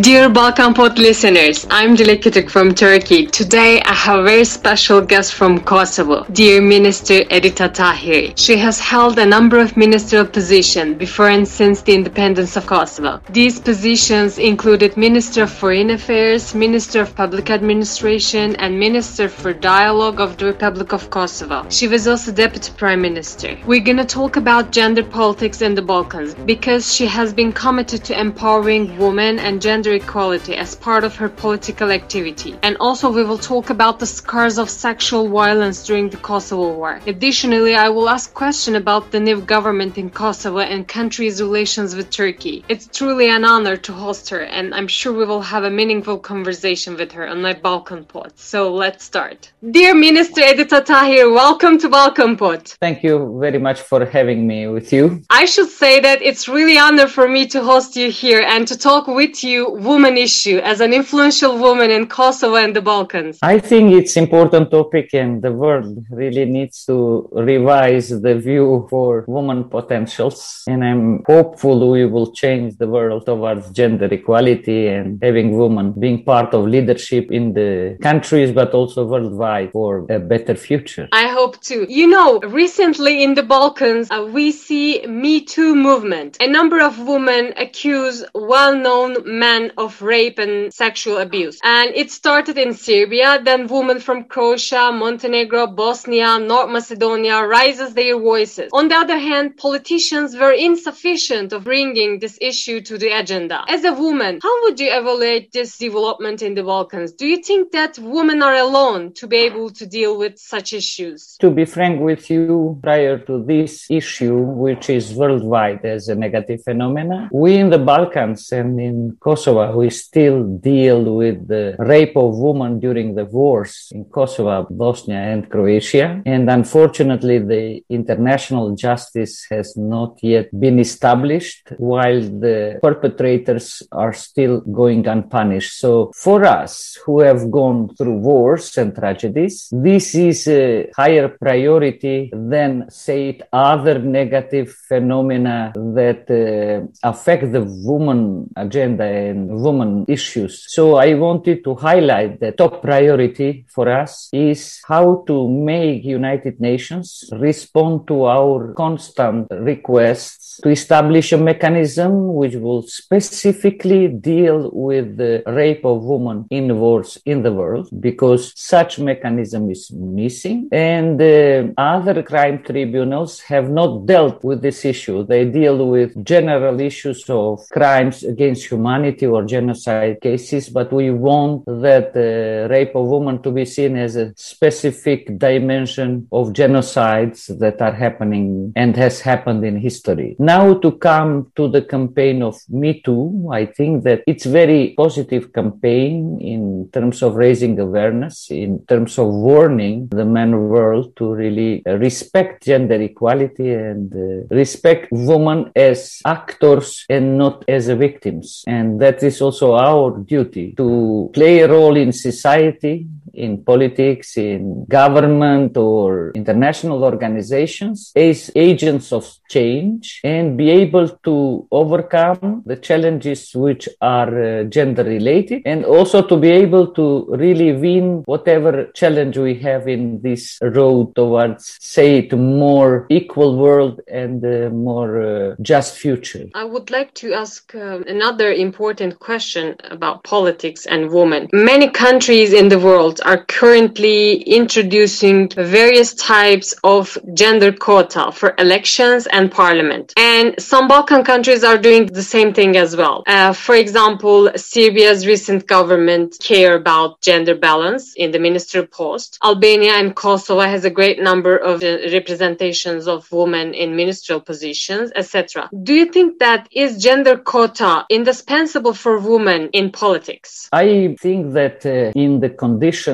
Dear Balkan Pod listeners, I'm Dilek Kütük from Turkey. Today I have a very special guest from Kosovo, dear Minister Edita Tahiri. She has held a number of ministerial positions before and since the independence of Kosovo. These positions included Minister of Foreign Affairs, Minister of Public Administration, and Minister for Dialogue of the Republic of Kosovo. She was also Deputy Prime Minister. We're gonna talk about gender politics in the Balkans because she has been committed to empowering women and gender equality as part of her political activity. And also we will talk about the scars of sexual violence during the Kosovo War. Additionally, I will ask question about the new government in Kosovo and country's relations with Turkey. It's truly an honor to host her and I'm sure we will have a meaningful conversation with her on my Balkan Pod. So let's start. Dear Minister Edita Tahiri, welcome to Balkan Pod. Thank you very much for having me with you. I should say that it's really honor for me to host you here and to talk with you woman issue as an influential woman in Kosovo and the Balkans? I think it's important topic and the world really needs to revise the view for woman potentials. And I'm hopeful we will change the world towards gender equality and having women being part of leadership in the countries, but also worldwide for a better future. I hope too. You know, recently in the Balkans, uh, we see Me Too movement. A number of women accuse well-known men of rape and sexual abuse. And it started in Serbia, then women from Croatia, Montenegro, Bosnia, North Macedonia raises their voices. On the other hand, politicians were insufficient of bringing this issue to the agenda. As a woman, how would you evaluate this development in the Balkans? Do you think that women are alone to be able to deal with such issues? To be frank with you, prior to this issue, which is worldwide as a negative phenomenon, we in the Balkans and in Kosovo, we still deal with the rape of women during the wars in Kosovo, Bosnia, and Croatia. And unfortunately, the international justice has not yet been established while the perpetrators are still going unpunished. So for us who have gone through wars and tragedies, this is a higher priority than, say other negative phenomena that uh, affect the woman agenda and woman issues. So I wanted to highlight the top priority for us is how to make United Nations respond to our constant requests to establish a mechanism which will specifically deal with the rape of women in wars in the world because such mechanism is missing and uh, other crime tribunals have not dealt with this issue. They deal with general issues of crimes against humanity or genocide cases, but we want that uh, rape of women to be seen as a specific dimension of genocides that are happening and has happened in history. Now to come to the campaign of Me Too, I think that it's very positive campaign in terms of raising awareness, in terms of warning the men world to really respect gender equality and uh, respect women as actors and not as victims. And that is also our duty to play a role in society in politics, in government or international organizations as agents of change and be able to overcome the challenges which are uh, gender related and also to be able to really win whatever challenge we have in this road towards say it more equal world and a more uh, just future. I would like to ask uh, another important question about politics and women. Many countries in the world are currently introducing various types of gender quota for elections and parliament. And some Balkan countries are doing the same thing as well. Uh, for example, Serbia's recent government care about gender balance in the ministerial post. Albania and Kosovo has a great number of representations of women in ministerial positions, etc. Do you think that is gender quota indispensable for women in politics? I think that uh, in the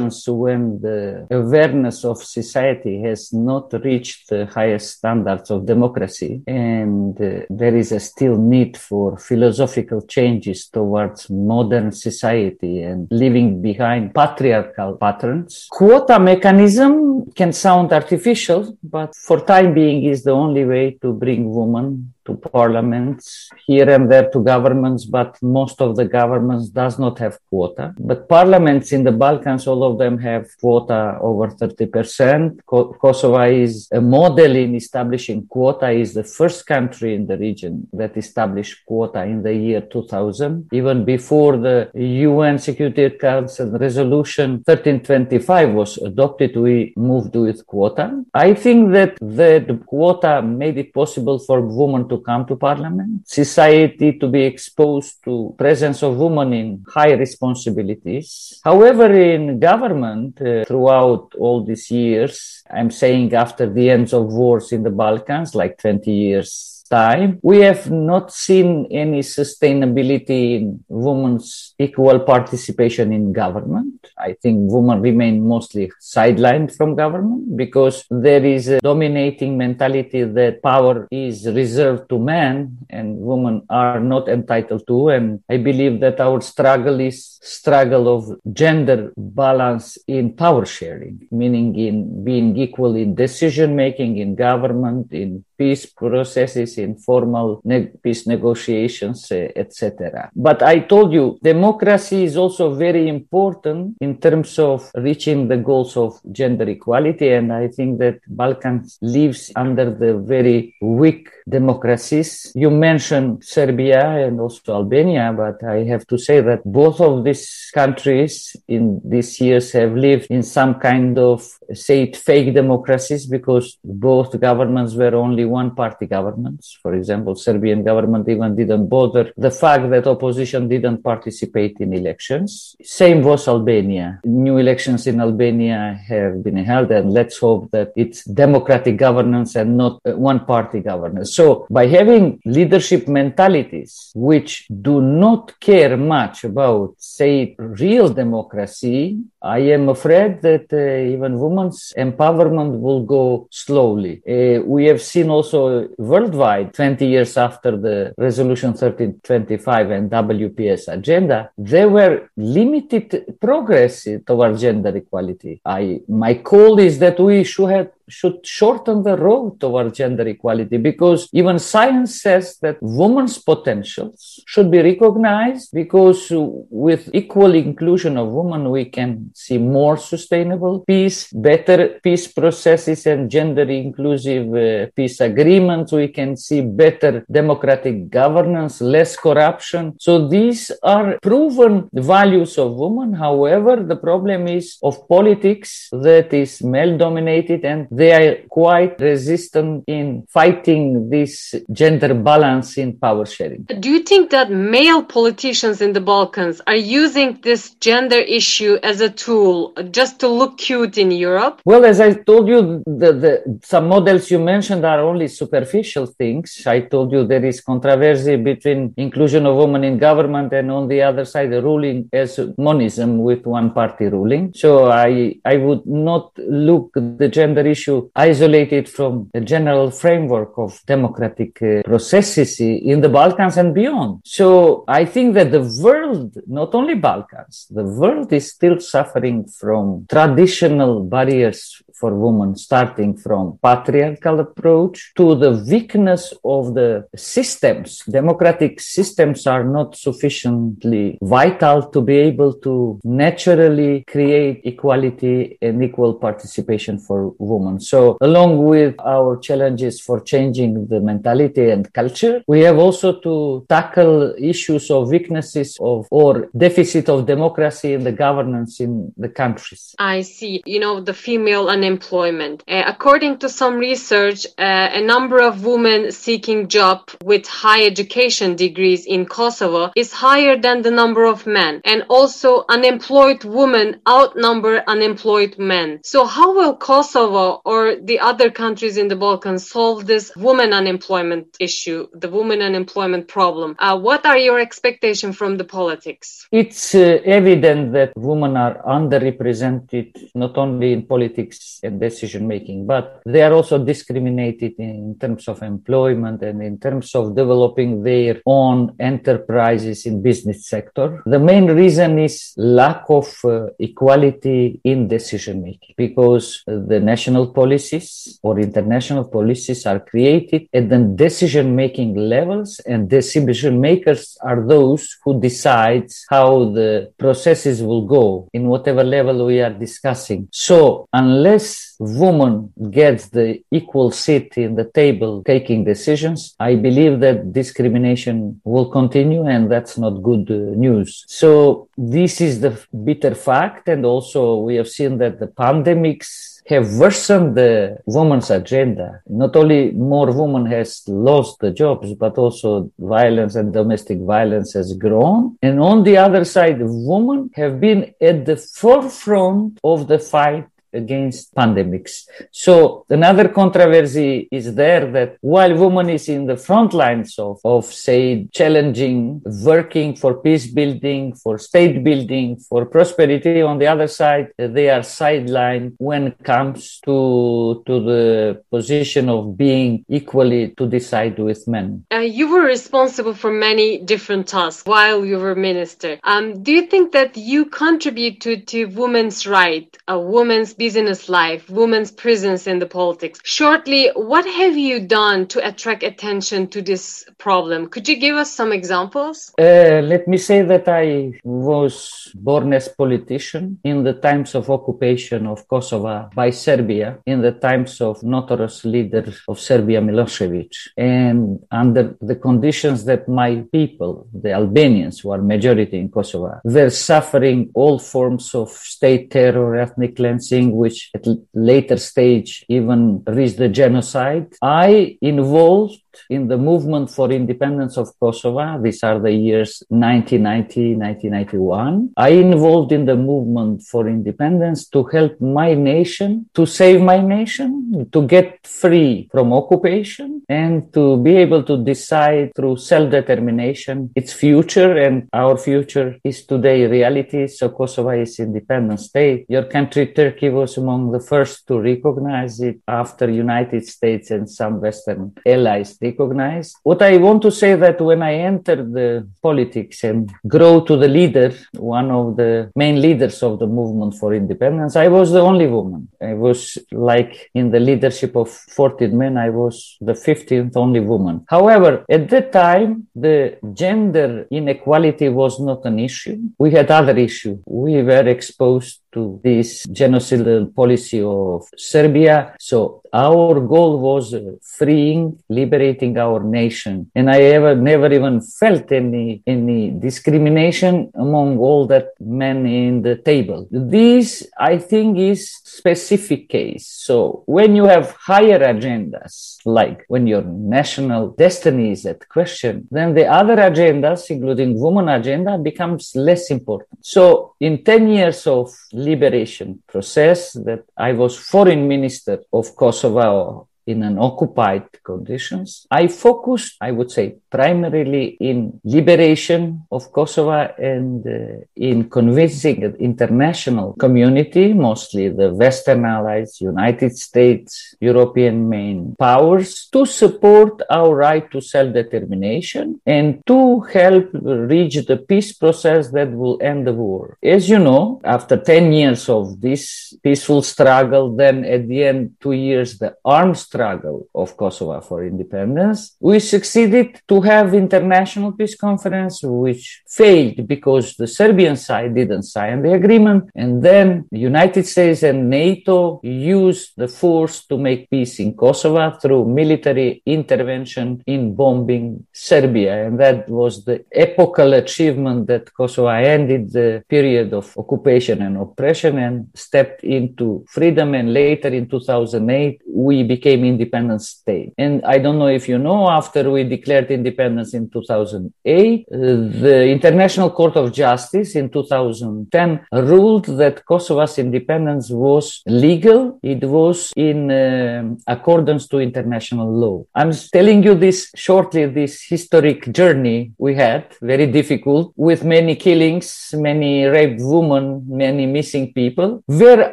conditions when the awareness of society has not reached the highest standards of democracy and uh, there is a still need for philosophical changes towards modern society and leaving behind patriarchal patterns. Quota mechanism can sound artificial, but for time being is the only way to bring women to parliaments, here and there to governments, but most of the governments does not have quota. But parliaments in the Balkans, all of them have quota over 30%. Co- Kosovo is a model in establishing quota, is the first country in the region that established quota in the year 2000. Even before the UN Security Council resolution 1325 was adopted, we moved with quota. I think that the quota made it possible for women to come to parliament, society to be exposed to presence of women in high responsibilities. However, in government, uh, throughout all these years, I'm saying after the end of wars in the Balkans, like 20 years time, we have not seen any sustainability in women's equal participation in government. I think women remain mostly sidelined from government because there is a dominating mentality that power is reserved to men and women are not entitled to. And I believe that our struggle is struggle of gender balance in power sharing, meaning in being equal in decision making in government, in peace processes, informal ne- peace negotiations, uh, etc. But I told you, democracy is also very important in terms of reaching the goals of gender equality. And I think that Balkans lives under the very weak democracies. You mentioned Serbia and also Albania, but I have to say that both of these countries in these years have lived in some kind of, say it, fake democracies because both governments were only one party governments. For example, Serbian government even didn't bother the fact that opposition didn't participate in elections. Same was Albania. New elections in Albania have been held and let's hope that it's democratic governance and not uh, one party governance. So by having leadership mentalities which do not care much about, say, real democracy, I am afraid that uh, even women's empowerment will go slowly. Uh, we have seen also worldwide, 20 years after the Resolution 1325 and WPS agenda, there were limited progress towards gender equality. I, my call is that we should have should shorten the road toward gender equality because even science says that women's potentials should be recognized because with equal inclusion of women we can see more sustainable peace better peace processes and gender inclusive uh, peace agreements. We can see better democratic governance less corruption. So these are proven values of women. However the problem is of politics that is male dominated and they are quite resistant in fighting this gender balance in power sharing. Do you think that male politicians in the Balkans are using this gender issue as a tool just to look cute in Europe? Well, as I told you, the, the, some models you mentioned are only superficial things. I told you there is controversy between inclusion of women in government and on the other side, the ruling as monism with one party ruling. So I, I would not look the gender issue issue isolated from the general framework of democratic uh, processes in the Balkans and beyond. So I think that the world, not only Balkans, the world is still suffering from traditional barriers for women, starting from patriarchal approach to the weakness of the systems. Democratic systems are not sufficiently vital to be able to naturally create equality and equal participation for women. So along with our challenges for changing the mentality and culture, we have also to tackle issues of weaknesses of or deficit of democracy in the governance in the countries. I see. You know, the female unemployment. Uh, according to some research, uh, a number of women seeking job with high education degrees in Kosovo is higher than the number of men. And also unemployed women outnumber unemployed men. So how will Kosovo or the other countries in the Balkans solve this woman unemployment issue, the woman unemployment problem? Uh, what are your expectations from the politics? It's uh, evident that women are underrepresented not only in politics and decision making, but they are also discriminated in terms of employment and in terms of developing their own enterprises in business sector. The main reason is lack of uh, equality in decision making because the national policies or international policies are created at the decision making levels and decision makers are those who decide how the processes will go in whatever level we are discussing. So unless woman gets the equal seat in the table taking decisions, I believe that discrimination will continue and that's not good uh, news. So this is the bitter fact. And also we have seen that the pandemics have worsened the women's agenda. Not only more women has lost the jobs, but also violence and domestic violence has grown. And on the other side, women have been at the forefront of the fight against pandemics. So another controversy is there that while women is in the front lines of, of say challenging, working for peace building, for state building, for prosperity, on the other side, they are sidelined when it comes to, to the position of being equally to decide with men. Uh, you were responsible for many different tasks while you were minister. Um, do you think that you contribute to, to women's right, a woman's business life, women's presence in the politics. Shortly, what have you done to attract attention to this problem? Could you give us some examples? Uh, let me say that I was born as politician in the times of occupation of Kosovo by Serbia, in the times of notorious leader of Serbia Milosevic, and under the conditions that my people, the Albanians, who are majority in Kosovo, were suffering all forms of state terror, ethnic cleansing, which at later stage even reached the genocide. I involved in the movement for independence of Kosovo. These are the years 1990, 1991. I involved in the movement for independence to help my nation, to save my nation, to get free from occupation and to be able to decide through self-determination its future. And our future is today reality. So Kosovo is independent state. Your country, Turkey, was among the first to recognize it after United States and some Western allies recognize. What I want to say that when I entered the politics and grow to the leader, one of the main leaders of the movement for independence, I was the only woman. I was like in the leadership of 14 men, I was the 15th only woman. However, at that time, the gender inequality was not an issue. We had other issues. We were exposed to this genocidal policy of Serbia. So our goal was freeing, liberating our nation. And I ever never even felt any, any discrimination among all that men in the table. This, I think, is specific case. So when you have higher agendas, like when your national destiny is at question, then the other agendas, including woman agenda, becomes less important. So in 10 years of liberation process that I was foreign minister of Kosovo in an occupied conditions. I focused, I would say, primarily in liberation of Kosovo and uh, in convincing the international community, mostly the Western allies, United States, European main powers, to support our right to self-determination and to help reach the peace process that will end the war. As you know, after 10 years of this peaceful struggle, then at the end, two years, the armed struggle of Kosovo for independence, we succeeded to have international peace conference, which failed because the Serbian side didn't sign the agreement. And then the United States and NATO used the force to make peace in Kosovo through military intervention in bombing Serbia. And that was the epochal achievement that Kosovo ended the period of occupation and oppression and stepped into freedom. And later in 2008, we became became independent state. And I don't know if you know, after we declared independence in 2008, uh, the International Court of Justice in 2010 ruled that Kosovo's independence was legal. It was in uh, accordance to international law. I'm telling you this shortly, this historic journey we had, very difficult, with many killings, many raped women, many missing people, were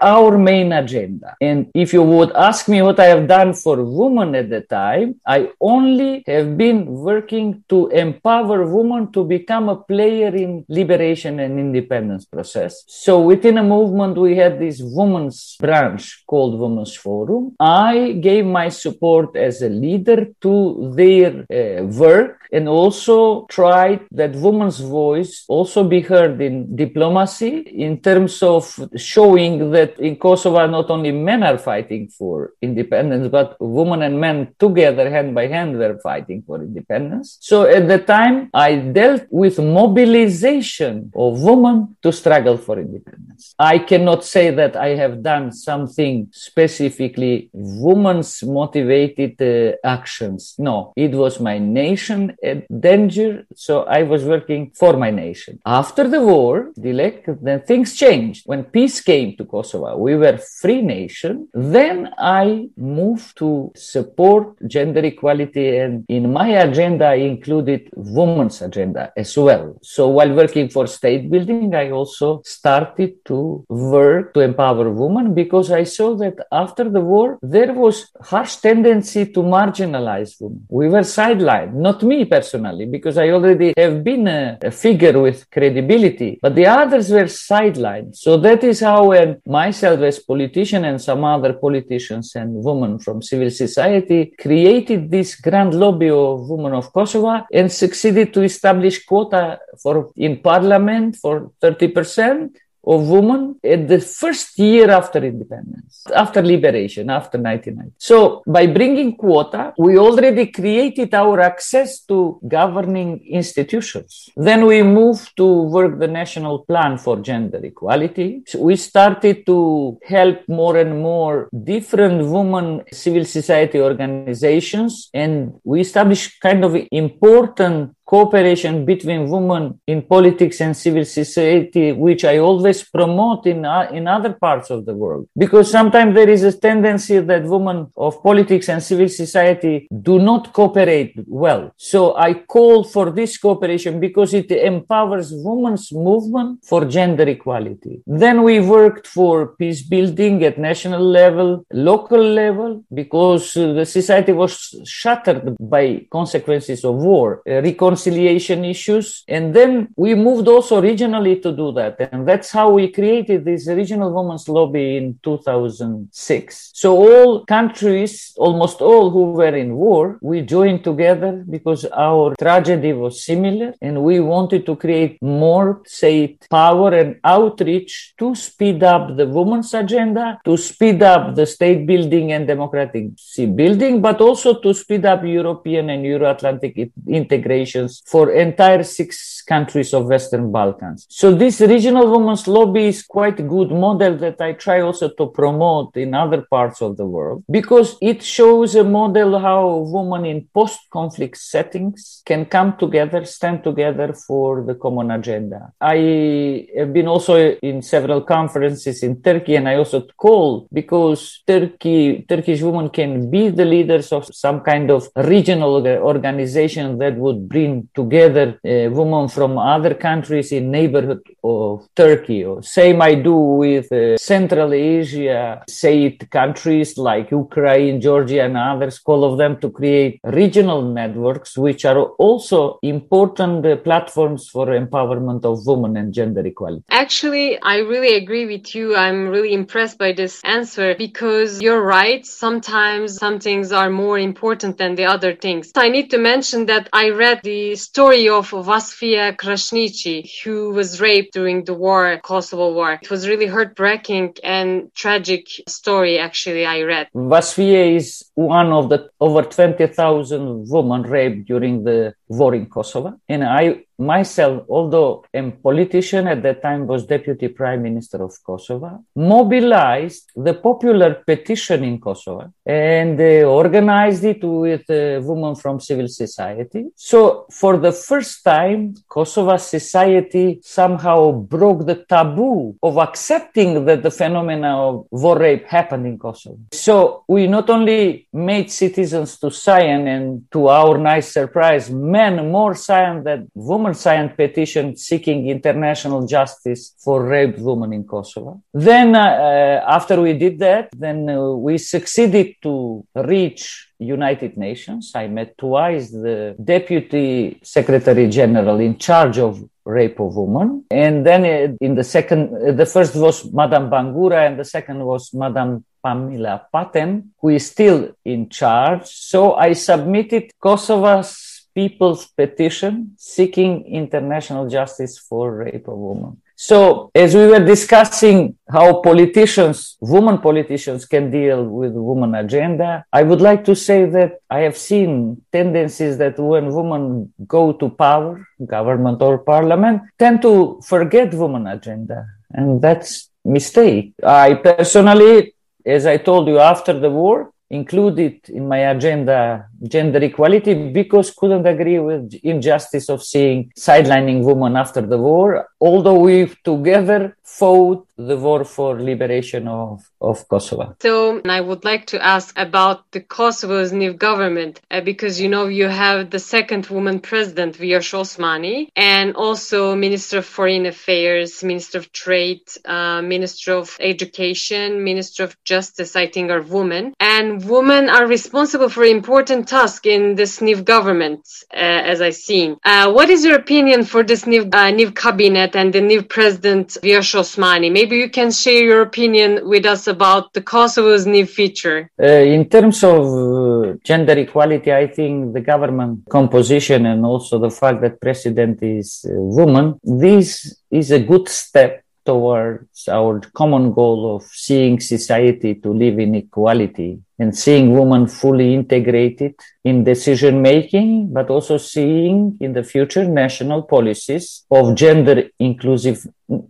our main agenda. And if you would ask me what I have done for women at the time, I only have been working to empower women to become a player in liberation and independence process. So within a movement, we had this women's branch called Women's Forum. I gave my support as a leader to their uh, work and also tried that women's voice also be heard in diplomacy in terms of showing that in Kosovo not only men are fighting for independence but women and men together hand by hand were fighting for independence. So at the time i dealt with mobilization of women to struggle for independence. I cannot say that i have done something specifically women's motivated uh, actions. No it was my nation a danger. So I was working for my nation. After the war, Dilek, then things changed. When peace came to Kosovo, we were free nation. Then I moved to support gender equality, and in my agenda, I included women's agenda as well. So while working for state building, I also started to work to empower women because I saw that after the war, there was harsh tendency to marginalize women. We were sidelined, not me personally because I already have been a, a, figure with credibility, but the others were sidelined. So that is how when myself as politician and some other politicians and women from civil society created this grand lobby of women of Kosovo and succeeded to establish quota for in parliament for 30% of women at the first year after independence, after liberation, after 1990. So by bringing quota, we already created our access to governing institutions. Then we moved to work the national plan for gender equality. So we started to help more and more different women civil society organizations and we established kind of important cooperation between women in politics and civil society, which I always promote in, uh, in other parts of the world. Because sometimes there is a tendency that women of politics and civil society do not cooperate well. So I call for this cooperation because it empowers women's movement for gender equality. Then we worked for peace building at national level, local level, because uh, the society was shattered by consequences of war. Uh, reconciliation issues. And then we moved also regionally to do that. And that's how we created this regional women's lobby in 2006. So all countries, almost all who were in war, we joined together because our tragedy was similar and we wanted to create more, say, power and outreach to speed up the women's agenda, to speed up the state building and democratic building, but also to speed up European and Euro-Atlantic integration for entire six countries of Western Balkans. So this regional women's lobby is quite a good model that I try also to promote in other parts of the world because it shows a model how women in post-conflict settings can come together, stand together for the common agenda. I have been also in several conferences in Turkey and I also call because Turkey, Turkish women can be the leaders of some kind of regional organization that would bring together uh, women from other countries in neighborhood of Turkey. Or same I do with uh, Central Asia, say it countries like Ukraine, Georgia, and others. All of them to create regional networks, which are also important uh, platforms for empowerment of women and gender equality. Actually, I really agree with you. I'm really impressed by this answer because you're right. Sometimes some things are more important than the other things. I need to mention that I read the story of Vasfije Krasniqi, who was raped during the war, Kosovo War. It was really heartbreaking and tragic story, actually, I read. Vasfije is one of the over 20,000 women raped during the war in Kosovo. And I myself, although a politician at that time was deputy prime minister of Kosovo, mobilized the popular petition in Kosovo and uh, organized it with uh, women from civil society. So for the first time, Kosovo society somehow broke the taboo of accepting that the phenomena of war rape happened in Kosovo. So we not only made citizens to sign and to our nice surprise, men more signed than women signed petition seeking international justice for raped women in Kosovo. Then, uh, uh, after we did that, then uh, we succeeded to reach United Nations. I met twice the Deputy Secretary General in charge of rape of women. And then uh, in the second, uh, the first was Madame Bangura and the second was Madame Pramila Patten, who is still in charge. So I submitted Kosovo's people's petition seeking international justice for rape of women. So, as we were discussing how politicians, women politicians can deal with women agenda, I would like to say that I have seen tendencies that when women go to power, government or parliament, tend to forget women agenda. And that's mistake. I personally, as I told you after the war, included in my agenda gender equality because couldn't agree with injustice of seeing sidelining women after the war although we together fought the war for liberation of, of Kosovo. So I would like to ask about the Kosovo's new government uh, because you know you have the second woman president Vjosa Osmani and also Minister of Foreign Affairs, Minister of Trade, uh, Minister of Education, Minister of Justice I think are women and women are responsible for important tasks in this new government uh, as I seen. Uh, what is your opinion for this new uh, cabinet and the new president Vjosa Osmani? Maybe you can share your opinion with us about the Kosovo's new feature. Uh, in terms of uh, gender equality, I think the government composition and also the fact that president is a woman, this is a good step towards our common goal of seeing society to live in equality and seeing women fully integrated in decision making, but also seeing in the future national policies of gender inclusive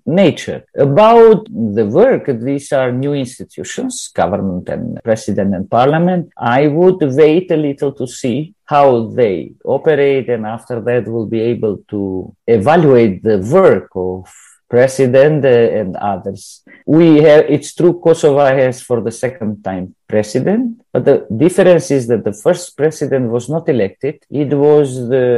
nature. About the work, these are new institutions, government and president and parliament. I would wait a little to see how they operate and after that we'll be able to evaluate the work of president and others. We have, it's true, Kosovo has for the second time president, but the difference is that the first president was not elected. It was the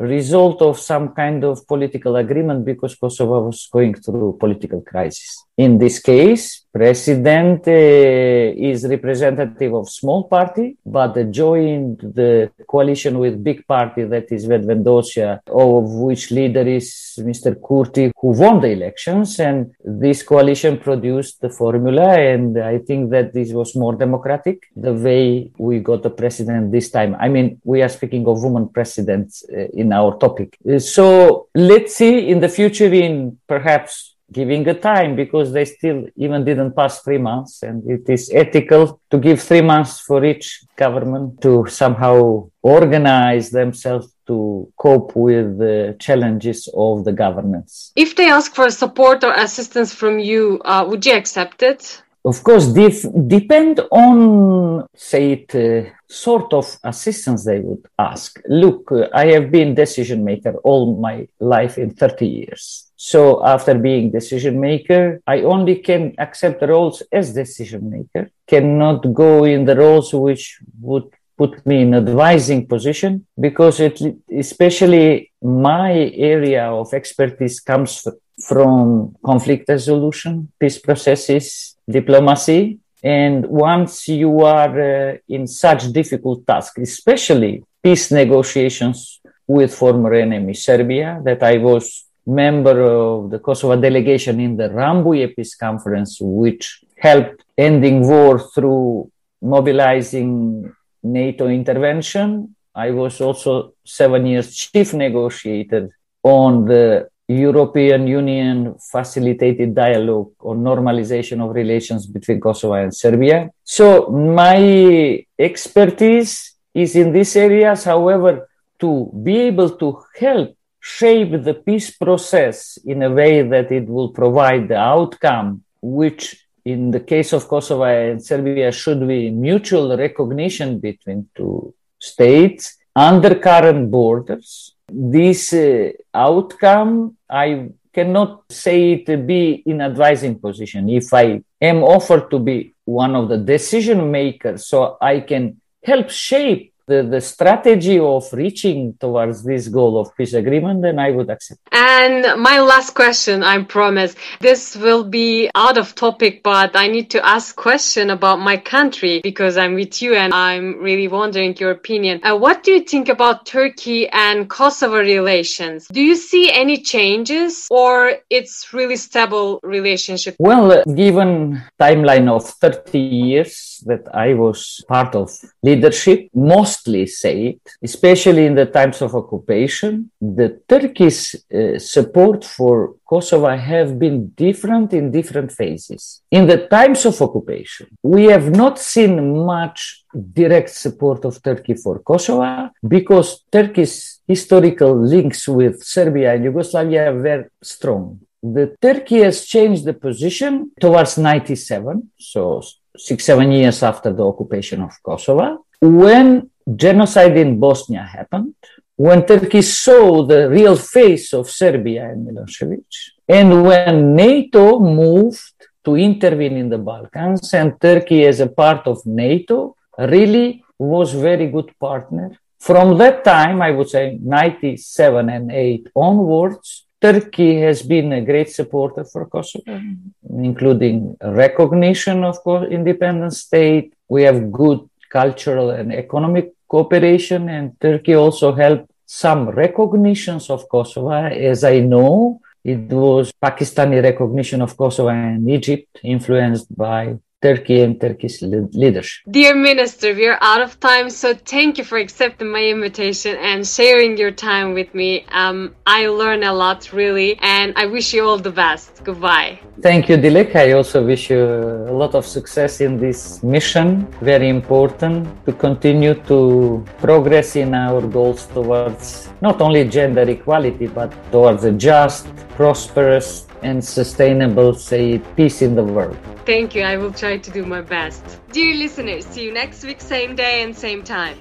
result of some kind of political agreement because Kosovo was going through political crisis. In this case, president uh, is representative of small party, but joined the coalition with big party that is Vetëvendosja, of which leader is Mr. Kurti, who won the elections. And this coalition produced the formula. And I think that this was more democratic, the way we got a president this time. I mean, we are speaking of woman presidents uh, in our topic. So let's see in the future in perhaps giving a time because they still even didn't pass three months and it is ethical to give three months for each government to somehow organize themselves to cope with the challenges of the governance. If they ask for support or assistance from you, uh, would you accept it? Of course, dif- depend on, say it, uh, sort of assistance they would ask. Look, uh, I have been decision maker all my life in 30 years. So after being decision maker, I only can accept roles as decision maker, cannot go in the roles which would put me in advising position because it, especially my area of expertise comes from conflict resolution, peace processes, diplomacy. And once you are uh, in such difficult task, especially peace negotiations with former enemy Serbia, that I was member of the Kosovo delegation in the Rambouillet Peace Conference, which helped ending war through mobilizing NATO intervention. I was also seven years chief negotiator on the European Union facilitated dialogue or normalization of relations between Kosovo and Serbia. So my expertise is in these areas. However, to be able to help shape the peace process in a way that it will provide the outcome which in the case of Kosovo and Serbia should be mutual recognition between two states under current borders. This uh, outcome, I cannot say it be in advising position. If I am offered to be one of the decision makers, so I can help shape the, the strategy of reaching towards this goal of peace agreement, then I would accept. And my last question, I promise, this will be out of topic, but I need to ask question about my country because I'm with you and I'm really wondering your opinion. Uh, what do you think about Turkey and Kosovo relations? Do you see any changes or it's really stable relationship? Well, uh, given timeline of 30 years that I was part of leadership, most mostly it, especially in the times of occupation, the Turkish uh, support for Kosovo have been different in different phases. In the times of occupation, we have not seen much direct support of Turkey for Kosovo because Turkey's historical links with Serbia and Yugoslavia very strong. The Turkey has changed the position towards 97, so six, seven years after the occupation of Kosovo, when genocide in Bosnia happened, when Turkey saw the real face of Serbia and Milosevic, and when NATO moved to intervene in the Balkans, and Turkey, as a part of NATO, really was very good partner. From that time, I would say 97 and 8 onwards, Turkey has been a great supporter for Kosovo, mm-hmm. including recognition of independent state. We have good cultural and economic cooperation, and Turkey also helped some recognitions of Kosovo. As I know, it was Pakistani recognition of Kosovo and Egypt, influenced by Turkey and Turkish leadership. Dear Minister, we are out of time, so thank you for accepting my invitation and sharing your time with me. Um, I learned a lot, really, and I wish you all the best. Goodbye. Thank you, Dilek. I also wish you a lot of success in this mission. Very important to continue to progress in our goals towards not only gender equality, but towards a just, prosperous, and sustainable, say, peace in the world. Thank you. I will try to do my best. Dear listeners, see you next week, same day and same time.